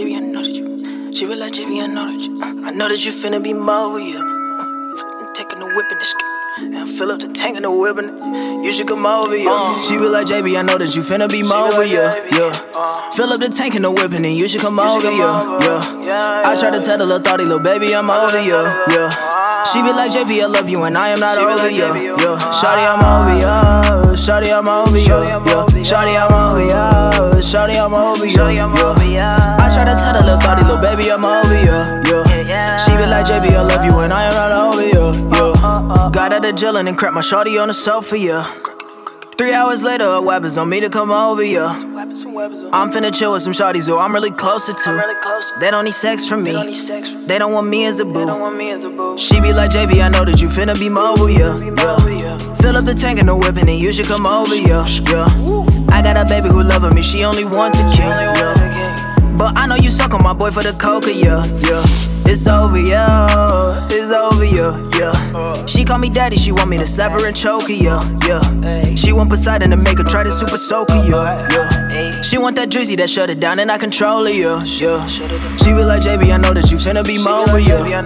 I know that you. She be like JB, I know that you. Uh, I know that you finna be more with you. Uh, taking the whip in the skirt. And fill up the tank in the whip and you should come over, yeah. She be like, JB, I know that you finna be more with you, yeah. Fill up the tank in the whip and you should come over, yeah, yeah. I try to tell the little thotty, little baby, I'm over, yeah, yeah. She be like, JB, I love you and I am not over, yeah, yeah. Shawty, I'm over, yeah. Shawty, I'm over, yeah, yeah. Got out of jail and crap my shawty on the sofa, yeah. Three hours later, a weapons on me to come over, yeah. I'm finna chill with some shawties who oh, I'm really closer to. They don't need sex from me. They don't want me as a boo. She be like, JB, I know that you finna be mobile, yeah. yeah. Fill up the tank and the whip and you should come over, yeah. yeah. I got a baby who loving me, she only want the king, yeah. But I know you suck on my boy for the coca, yeah, yeah. It's over, yeah. It's over, yeah, yeah. She call me daddy, she want me to slap her and choke her, yeah, yeah. She want Poseidon to make her try to super soaker, yeah, yeah. She want that drizzy that shut it down and I control her, yeah, yeah. She be like, JB, I know that you finna be more, yeah, yeah.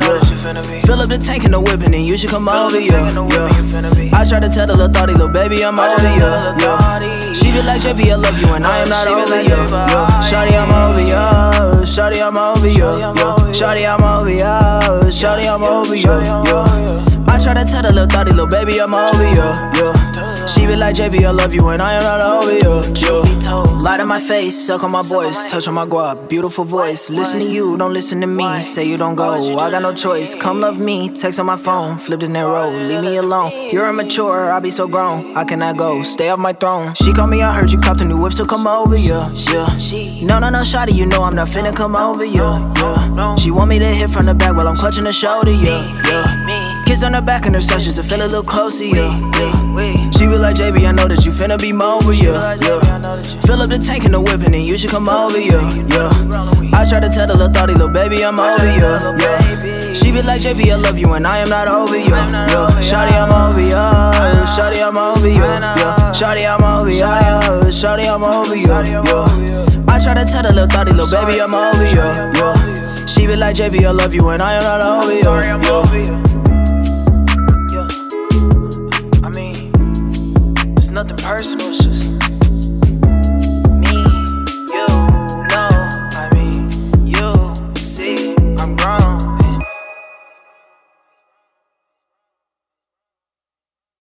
Fill up the tank and the whip and then you should come over, yeah, yeah. I try to tell the little thotty, little baby, I'm over, yeah, yeah. She be like, JB, I love you and I am not over, yeah, yeah. Shawty, I'm over, yeah. Shawty, I'm over, yeah, yeah. Shawty, I'm over, yeah. Shawty, I'm over, yeah. The baby, I'm over, you, yeah. She be like, JB, I love you and I am not over, you, yeah. Light in my face, suck on my voice, touch on my guap, beautiful voice. Listen to you, don't listen to me. Say you don't go, I got no choice. Come love me, text on my phone, flipped in that road, leave me alone. You're immature, I be so grown, I cannot go, stay off my throne. She call me, I heard you copped a new whip, so come over, yeah, yeah. No, no, no, shawty, you know I'm not finna come over, yeah, yeah. She want me to hit from the back while I'm clutching the shoulder, yeah, yeah. Kiss on the back and her just to feel a little closer, yeah, yeah. She be like, JB, I know that you finna be more, yeah, yeah. Fill up the tank in the whip and then you should come over, yeah, yeah. I try to tell the little thotty, little baby, I'm over, yeah, yeah. She be like, JB, I love you and I am not over, yeah, yeah. Shawty, I'm over, yeah. Shawty, I'm over, yeah, yeah. Shawty, I'm over, yeah. Shawty, I'm over, yeah, yeah. I try to tell the little thotty, little baby, I'm over, yeah, yeah. She be like, JB, I love you and I am not over, yeah, yeah.